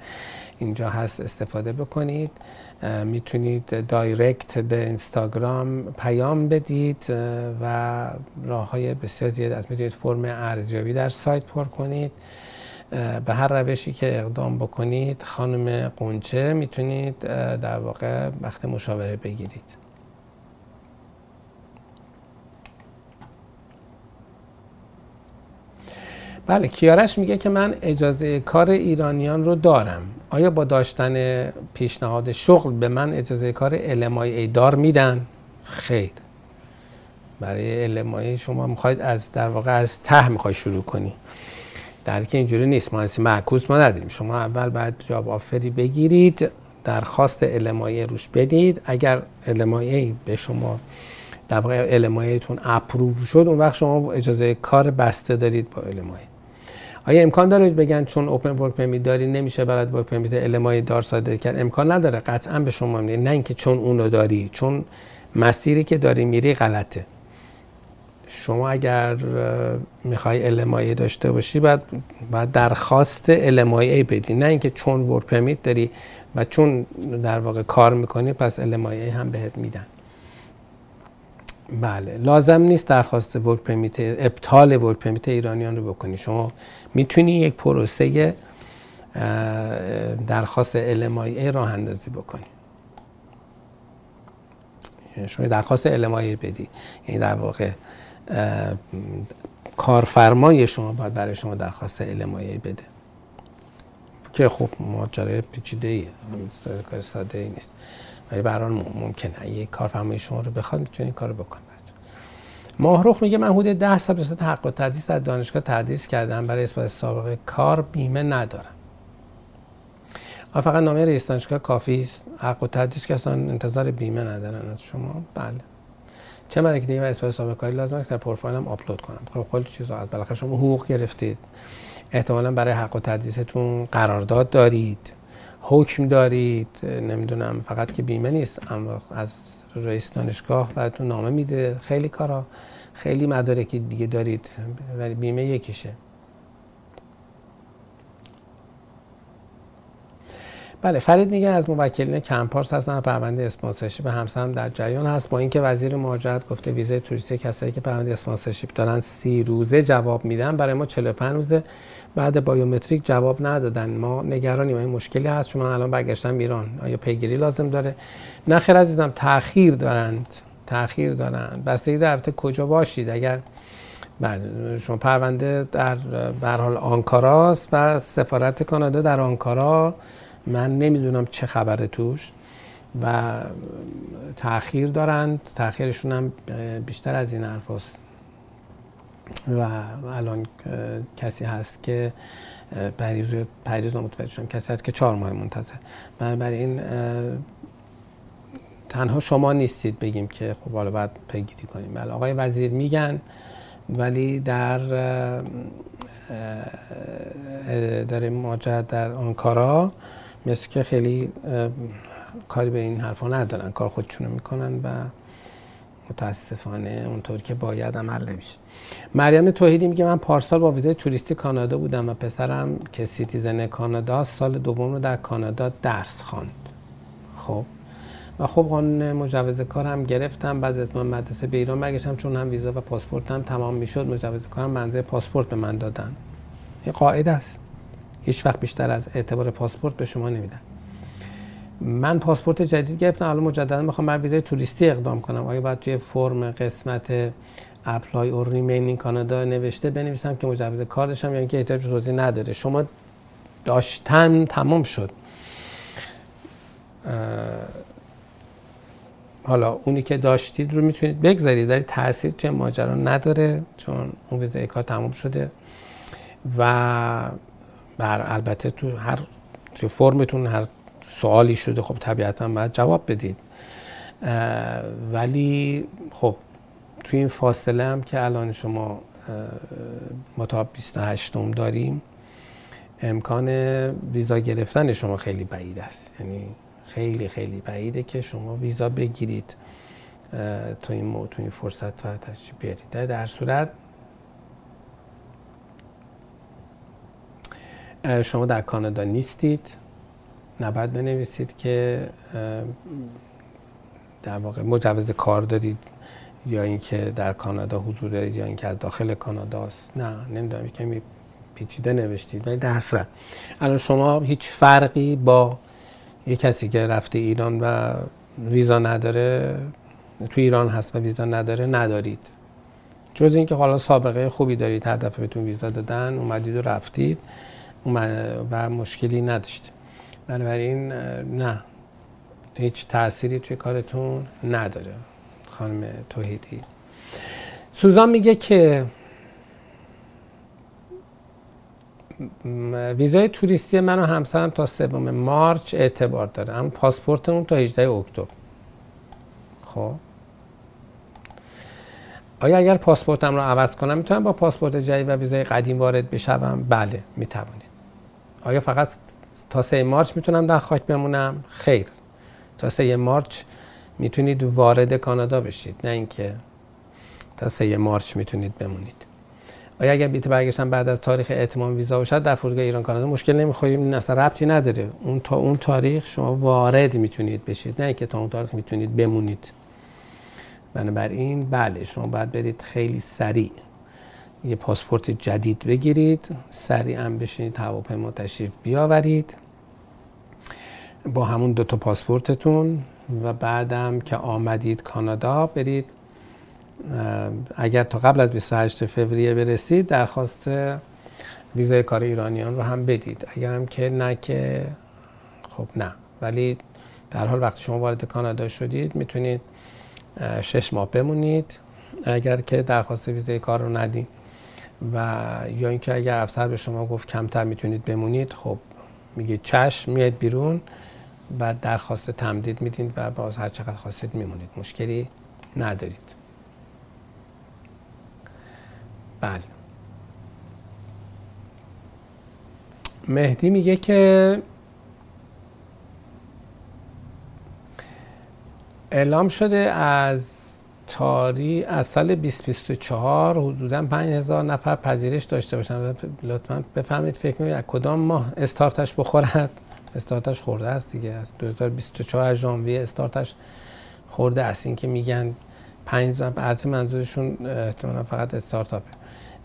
اینجا هست استفاده بکنید. می‌تونید دایرکت به اینستاگرام پیام بدید و راه های بسیار زیاد از می‌تونید فرم ارزیابی در سایت پر کنید. به هر روشی که اقدام بکنید خانم قنچه می‌تونید در واقع وقت مشاوره بگیرید. بله کیارش میگه که من اجازه کار ایرانیان رو دارم. آیا با داشتن پیشنهاد شغل به من اجازه کار ای دار میدن؟ خیر. برای LMI شما می‌خواید از در واقع از ته می‌خوای شروع کنی. در که اینجوری نیست. ما معکوس ما نداریم. شما اول باید جاب آفری بگیرید درخواست المایه روش بدید. اگر المایه به شما در واقع المایهتون اپروو شد اون وقت شما اجازه کار بسته دارید با المایه آیا امکان داره بگن چون اوپن ورک پرمیت داری نمیشه برات ورک پرمیت المای دار صادر کرد؟ امکان نداره قطعا به شما میگه. نه اینکه چون اونو داری چون مسیری که داری میری غلطه. شما اگر می‌خوای المایه داشته باشی بعد بعد درخواست المایه بدی. نه اینکه چون ورک پرمیت داری و چون در واقع کار می‌کنی پس المایه هم بهت میدن. بله. لازم نیست درخواست ورک پرمیت ابطال ورک پرمیت ایرانیان رو بکنی. شما می‌تونی یک پروسه درخواست LMIA راه اندازی بکنی. شما درخواست LMIA بدی. یعنی در واقع کارفرمای شما باید برای شما درخواست LMIA بده. که خب ماجرای پیچیده ای کار ساده ای نیست. ولی برای ممکنه. یک کارفرمای شما رو بخواد می‌تونی کارو بکن ماهروخ میگه من حدود 10 سال به حق و تدریس در دانشگاه تدریس کردم. برای اثبات سابقه کار بیمه ندارم. فقط نامه رئیس دانشگاه کافی است. حق و تدریس که اصلا انتظار بیمه ندارن از شما. بله. چه مدرک دیگه اثبات سابقه کاری لازم است؟ در پروفایلم آپلود کنم. خب خیلی چیزا بالاخره شما حقوق گرفتید. احتمالا برای حق و تدریستون قرارداد دارید. حکم دارید نمی‌دونم فقط که بیمه نیست اما از رئیس دانشگاه براتون نامه میده خیلی کارا خیلی مدارکی دیگه دارید ولی بیمه یکیشه. بله فرید میگه از موکلین کنپارس هستن پرونده sponsorship به همسرم در جریان هست. با اینکه وزیر مهاجرت گفته ویزای توریستی کسایی که پرونده sponsorship دارن سی روزه جواب میدن برای ما 45 روزه. بعد بایومتریک جواب ندادن. ما نگرانیم. این مشکلی هست چون الان برگشتم ایران. آیا پیگیری لازم داره؟ نه خیر عزیزم تاخیر دارند. تاخیر دارند. بستگی در کجا باشید؟ اگر بله شما پرونده در به حال آنکاراست و سفارت کانادا در آنکارا من نمی‌دونم چه خبره توش و تاخیر دارند. تاخیرشون هم بیشتر از این حرف و الان کسی هست که پریز پریز متوجه شدم. کسی هست که چهار ماه منتظر. بنابراین تنها شما نیستید بگیم که خب حالا باید پیگیری کنیم. بله آقای وزیر میگن ولی در داره ماجرد در آنکارا. مثل که خیلی کاری به این حرفا ندارن کار خودشونو می‌کنن و متاسفانه اونطور که باید عمل نمیشه. مریم توحیدی میگه من پارسال با ویزای توریستی کانادا بودم و پسرم که citizen کانادا سال دوم رو در کانادا درس خواند. خب؟ و خب قانون مجوز کار هم گرفتم بعد از مدرسه به ایران برگشتم چون هم ویزا و پاسپورتم تمام می‌شد مجوز کارم منزه پاسپورت به من دادن. این قاعده است. هیچ وقت بیشتر از اعتبار پاسپورت به شما نمیدن. من پاسپورت جدید گرفتم الان مجددا می‌خوام بر ویزای توریستی اقدام کنم. آیا باید توی فرم قسمت apply or remain in Canada نوشته بنویسم که مجوز کار داشتم یا اینکه احتیاج توضیح نداره؟ شما داشتن تمام شد. حالا اونی که داشتید رو می‌تونید بگذارید ولی تاثیر توی ماجرا نداره چون اون ویزای کار تمام شده. و بر البته تو هر توی فرمتون هر سوالی شده خب طبیعتا باید جواب بدید. ولی خب توی این فاصله هم که الان شما مطابق 28 م داریم امکان ویزا گرفتن شما خیلی بعید است. یعنی خیلی خیلی بعیده که شما ویزا بگیرید تو این تو این فرصت تشریف بیارید. در صورت شما در کانادا نیستید. نباید بنویسید که در واقع مجوز کار دارید یا اینکه در کانادا حضور دارید یا اینکه از داخل کانادا است. نه نمی‌دونم کمی پیچیده نوشتید ولی در صورت. الان شما هیچ فرقی با یه کسی که رفته ایران و ویزا نداره تو ایران هست و ویزا نداره ندارید. جز اینکه حالا سابقه خوبی دارید هر دفعه بهتون ویزا دادن اومدید و رفتید. و مشکلی نداشتید بنابراین نه. هیچ تأثیری توی کارتون نداره خانم توحیدی. سوزان میگه که ویزای توریستی من و همسرم تا سوم مارچ اعتبار داره. اما پاسپورتمون تا 18 اکتبر. خب. آیا اگر پاسپورتم رو عوض کنم می‌تونم با پاسپورت جدید و ویزای قدیم وارد بشوم؟ بله می‌توانید. آیا فقط تا 3 مارچ می‌تونم در خاک بمونم؟ خیر. تا 3 مارچ می‌تونید وارد کانادا بشید نه اینکه تا 3 مارچ می‌تونید بمونید. آیا اگر بیت برگشتن بعد از تاریخ اتمام ویزا باشد در فرودگاه ایران کانادا مشکل نمی‌خوریم؟ این اصلا ربطی نداره. اون تا اون تاریخ شما وارد می‌تونید بشید نه اینکه تا اون تاریخ می‌تونید بمونید. بنابراین بله شما باید برید خیلی سریع. یه پاسپورت جدید بگیرید سریعا بشینید هواپیما تشریف بیاورید. با همون دو تا پاسپورتتون و بعدم که آمدید کانادا برید. اگر تا قبل از 28 فوریه برسید درخواست ویزای کار ایرانیان رو هم بدید. اگر هم که نه که خب نه. ولی در حال وقتی شما وارد کانادا شدید می‌تونید شش ماه بمونید. اگر که درخواست ویزای کار رو ندید و یا اینکه اگر افسر به شما گفت کمتر می‌تونید بمونید خب میگه چشم میاد بیرون بعد درخواست تمدید میدین و باز هر چقدر خواستید میمونید. مشکلی ندارید. بله. مهدی میگه که اعلام شده از تاری از سال 2024 حدودا 5000 نفر پذیرش داشته باشن. لطفا بفهمید فکر می‌کنید کدام ماه استارتش بخورد؟ استارتش خورده است دیگه. از 2024 ژانویه استارتش خورده است. این که میگن 5000 البته منظورشون احتمالاً فقط استارتاپه.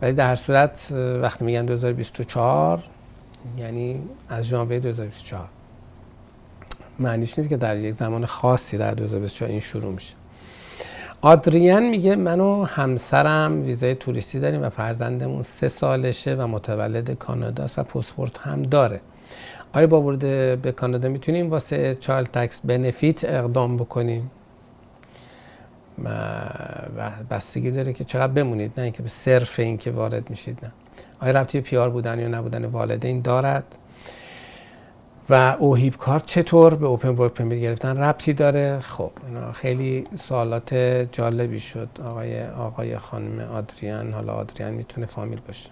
ولی در صورت وقتی میگن 2024 یعنی از ژانویه 2024 معنیش نیست که در یک زمان خاصی در 2024 این شروع میشه. آدریان میگه من و همسرم ویزای توریستی داریم و فرزندمون سه سالشه و متولد کانادا است و پاسپورت هم داره. آیا با ورود به کانادا می‌تونیم واسه چایل تکس بنفیت اقدام بکنیم؟ بستگی داره که چقدر بمونید نه اینکه به صرف اینکه وارد میشید نه. آیا ربطی پیار بودن یا نبودن والدین دارد؟ و اوهیب کارت چطور به اوپن ورک پرمیت گرفتن؟ ربطی داره؟ خب اینا خیلی سوالات جالبی شد. آقای آقای خانم آدریان حالا آدریان می‌تونه فامیل باشه.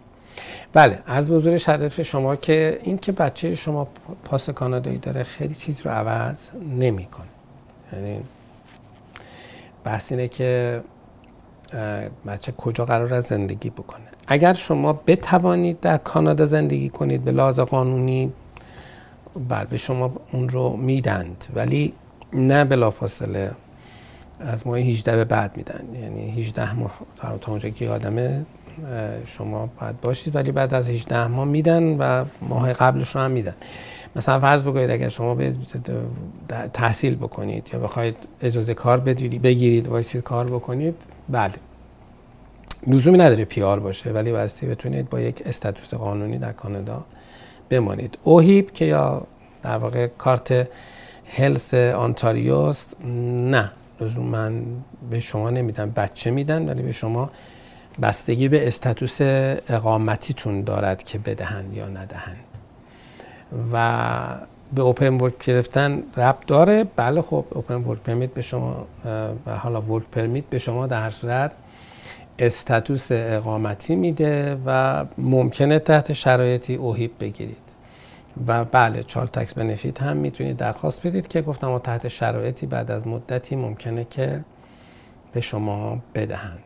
بله از حضور شرف شما که این که بچه شما پاس کانادایی داره خیلی چیز رو عوض نمی‌کنه. یعنی بحث اینه که بچه کجا قرار از زندگی بکنه. اگر شما بتوانید در کانادا زندگی کنید به لحاظ قانونی بله به شما اون رو میدند ولی نه بلافاصله از ماه 18 به بعد میدن. یعنی 18 ماه تا اونجا که آدمه شما باید باشید ولی بعد از 18 ماه میدن و ماه قبلش رو هم میدن. مثلا فرض بکنید اگر شما تحصیل بکنید یا بخواید اجازه کار بگیرید وایسید کار بکنید بله. لزومی نداره پیار باشه ولی واسه بتونید با یک استاتوس قانونی در کانادا بمانید. اوهیب که یا در واقع کارت هلس آنتاریوست نه. من به شما نمیدن بچه میدن ولی به شما بستگی به استاتوس اقامتیتون دارد که بدهند یا ندهند. و به اوپن ورک گرفتن رب داره. بله خب اوپن ورک پرمیت به شما و حالا ورک پرمیت به شما در صورت استاتوس اقامتی میده و ممکنه تحت شرایطی اوهیب بگیرید. و بله چال تکس بنفیت هم می‌تونید درخواست بدید که گفتم و تحت شرایطی بعد از مدتی ممکنه که به شما بدهند.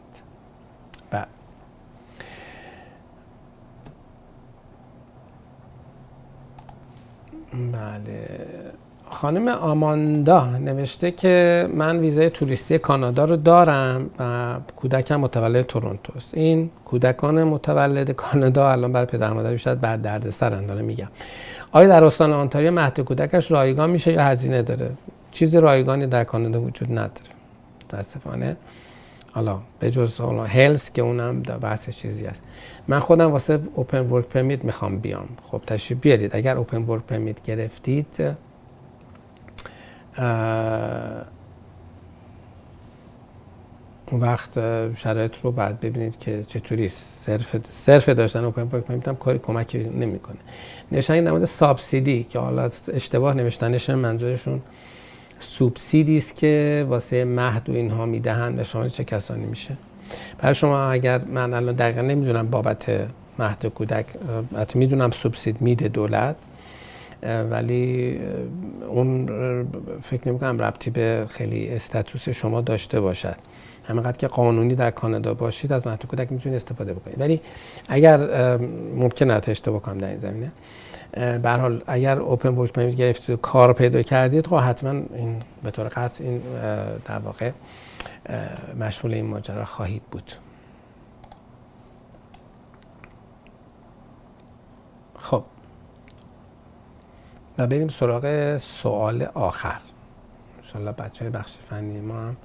بله. بله. خانم آماندا نوشته که من ویزای توریستی کانادا رو دارم و کودکم متولد تورنتو است. این کودکان متولد کانادا الان برای پدر مادر شاید بعد درد سرن داره میگم. آیا در استان آنتاریو مهد کودکش رایگان میشه یا هزینه داره؟ چیز رایگانی در کانادا وجود نداره. متاسفانه. حالا به جز هلس که اونم بحث چیزی است. من خودم واسه اوپن ورک پرمیت می‌خوام بیام. خب تشریف بیارید. اگر اوپن ورک پرمیت گرفتید اون وقت شرایط رو بعد ببینید که چطوری صرف صرف داشتن اوپن ورک پرمیت هم کاری کمکی نمی‌کنه. نوشتن در مورد سابسیدی که حالا اشتباه نوشتنش منظورشون سوبسیدی است که واسه مهد و اینها می‌دهند به شامل چه کسانی میشه. برای شما اگر من الان دقیقا نمی‌دونم بابت مهد کودک حتی می‌دونم سوبسید میده دولت. ولی اون فکر نمی کنم ربطی به خیلی استاتوس شما داشته باشد. همینقدر که قانونی در کانادا باشید از مهد کودک می‌تونید استفاده بکنید. ولی اگر ممکن است اشتباه کنم در این زمینه. به حال اگر اوپن ورک پرمیت گرفتید و کار پیدا کردید خب حتما این به طور قطع این در واقع مشمول این ماجرا خواهید بود. خب. و بریم سراغ سوال آخر. انشالله بچه های بخش فنی ما هم.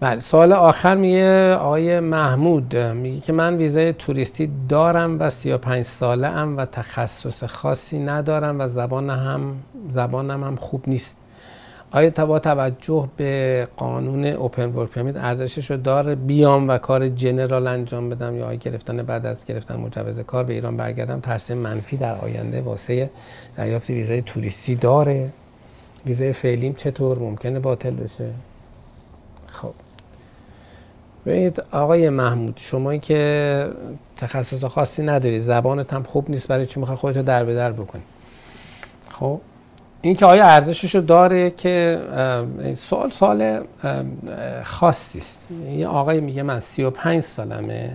بله سوال آخر میگه آقای محمود میگه که من ویزای توریستی دارم و 35 ساله ام و تخصص خاصی ندارم و زبان هم زبانم هم خوب نیست. آیا با توجه به قانون اوپن ورک پرمیت ارزشش رو داره بیام و کار جنرال انجام بدم یا گرفتن بعد از گرفتن مجوز کار به ایران برگردم؟ ترسیم منفی در آینده واسه دریافت ویزای توریستی داره. ویزای فعلیم چطور؟ ممکنه باطل بشه؟ خب. ببینید آقای محمود شما که تخصص خاصی نداری زبانت هم خوب نیست برای چی می‌خوای خودتو در به در بکنی؟ خب. این که آیا ارزشش رو داره که سوال سوال خاصی است. یه آقای میگه من 35 سالمه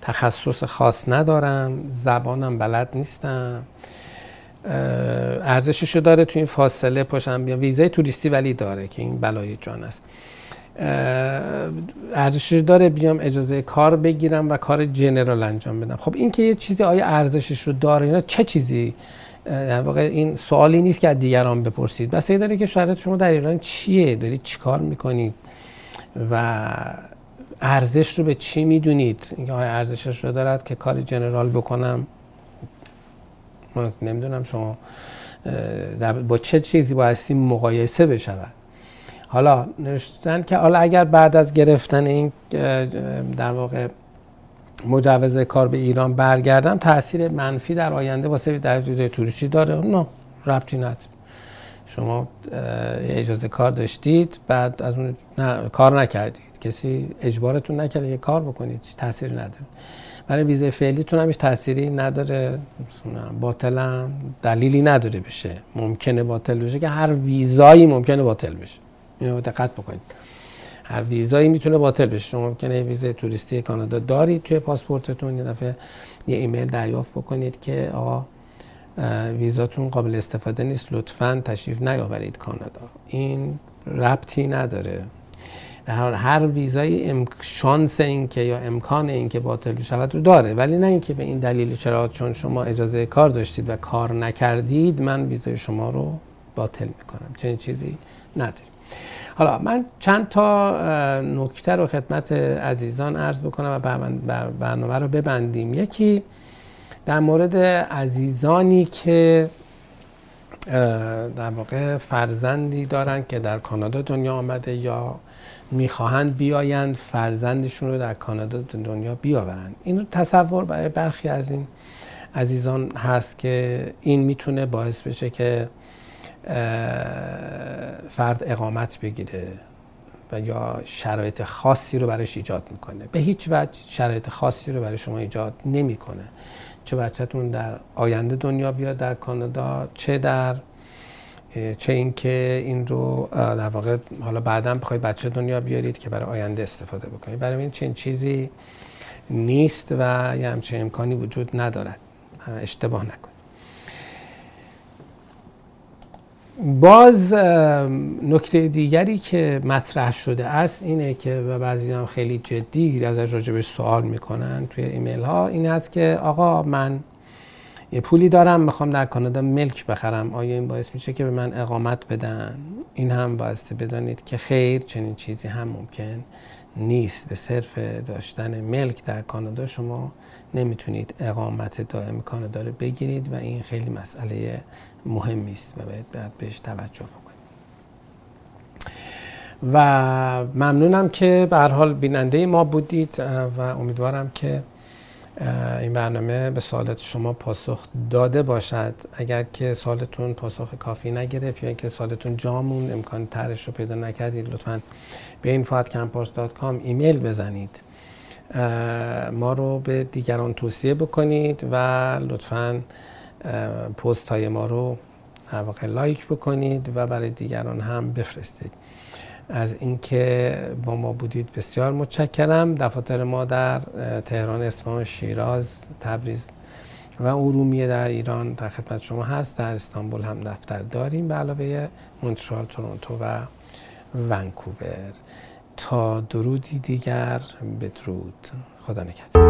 تخصص خاص ندارم زبانم بلد نیستم. ارزشش رو داره تو این فاصله پاشم بیام. ویزای توریستی ولی داره که این بلای جان است. ارزشش داره بیام اجازه کار بگیرم و کار جنرال انجام بدم. خب این که یه چیزی آیا ارزشش رو داره اینا چه چیزی در واقع این سوالی نیست که از دیگران بپرسید. بس داره که شرایط شما در ایران چیه؟ دارید چیکار می‌کنید؟ و ارزش رو به چی می‌دونید؟ اینکه ارزشش رو دارد که کار جنرال بکنم؟ من نمی‌دونم شما با چه چیزی بایستی مقایسه بشود. حالا نوشتن که حالا اگر بعد از گرفتن این در واقع مجوز کار به ایران برگردم تاثیر منفی در آینده واسه در توریستی داره. نه ربطی نداره. شما اجازه کار داشتید بعد از اون کار نکردید. کسی اجبارتون نکرده که کار بکنید تاثیر نداره. برای ویزای فعلیتون هم هیچ تأثیری نداره. باطل دلیلی نداره بشه. ممکنه باطل بشه که هر ویزایی ممکنه باطل بشه. اینو دقت بکنید. هر ویزایی می‌تونه باطل بشه. شما ممکنه ویزای توریستی کانادا دارید توی پاسپورتتون یه دفعه یه ایمیل دریافت بکنید که آقا ویزاتون قابل استفاده نیست لطفا تشریف نیاورید کانادا. این ربطی نداره. هر هر ویزای ام... شانس این که یا امکان این که باطل شود رو داره. ولی نه اینکه به این دلیل چرا چون شما اجازه کار داشتید و کار نکردید من ویزای شما رو باطل می‌کنم. چنین چیزی نداریم. حالا من چند تا نکته رو خدمت عزیزان عرض بکنم و برنامه رو ببندیم. یکی در مورد عزیزانی که در واقع فرزندی دارن که در کانادا دنیا آمده یا می‌خواهند بیایند فرزندشون رو در کانادا دنیا بیاورند. این تصور برای برخی از این عزیزان هست که این می‌تونه باعث بشه که فرد اقامت بگیره و یا شرایط خاصی رو برایش ایجاد می‌کنه. به هیچ وجه شرایط خاصی رو برای شما ایجاد نمی‌کنه. چه بچهتون در آینده دنیا بیاد در کانادا چه در چه اینکه این رو در واقع حالا بعدا بخواید بچه دنیا بیارید که برای آینده استفاده بکنید. برای این چنین چیزی نیست و یه همچین امکانی وجود ندارد. اشتباه نکنید. باز نکته دیگری که مطرح شده است اینه که و بعضی هم خیلی جدی از راجبش سوال می‌کنن توی ایمیل ها این است که آقا من یه پولی دارم می‌خوام در کانادا ملک بخرم آیا این باعث میشه که به من اقامت بدن؟ این هم باعث بدانید که خیر چنین چیزی هم ممکن نیست به صرف داشتن ملک در کانادا شما نمی‌تونید اقامت دائم کانادا رو بگیرید و این خیلی مسئله مهمی است و باید, باید بهش توجه بکنید. و ممنونم که به حال بیننده ما بودید و امیدوارم که این برنامه به سوالات شما پاسخ داده باشد. اگر که سوالتون پاسخ کافی نگرفت یا اینکه سوالتون جامون امکان ترش رو پیدا نکردید لطفا به این ایمیل بزنید. ما رو به دیگران توصیه بکنید و لطفا پست های ما رو لایک بکنید و برای دیگران هم بفرستید. از اینکه با ما بودید بسیار متشکرم. دفاتر ما در تهران اصفهان شیراز تبریز و ارومیه در ایران در خدمت شما هست. در استانبول هم دفتر داریم به علاوه مونترال تورنتو و ونکوور. تا درودی دیگر بدرود. خدا نگهدار.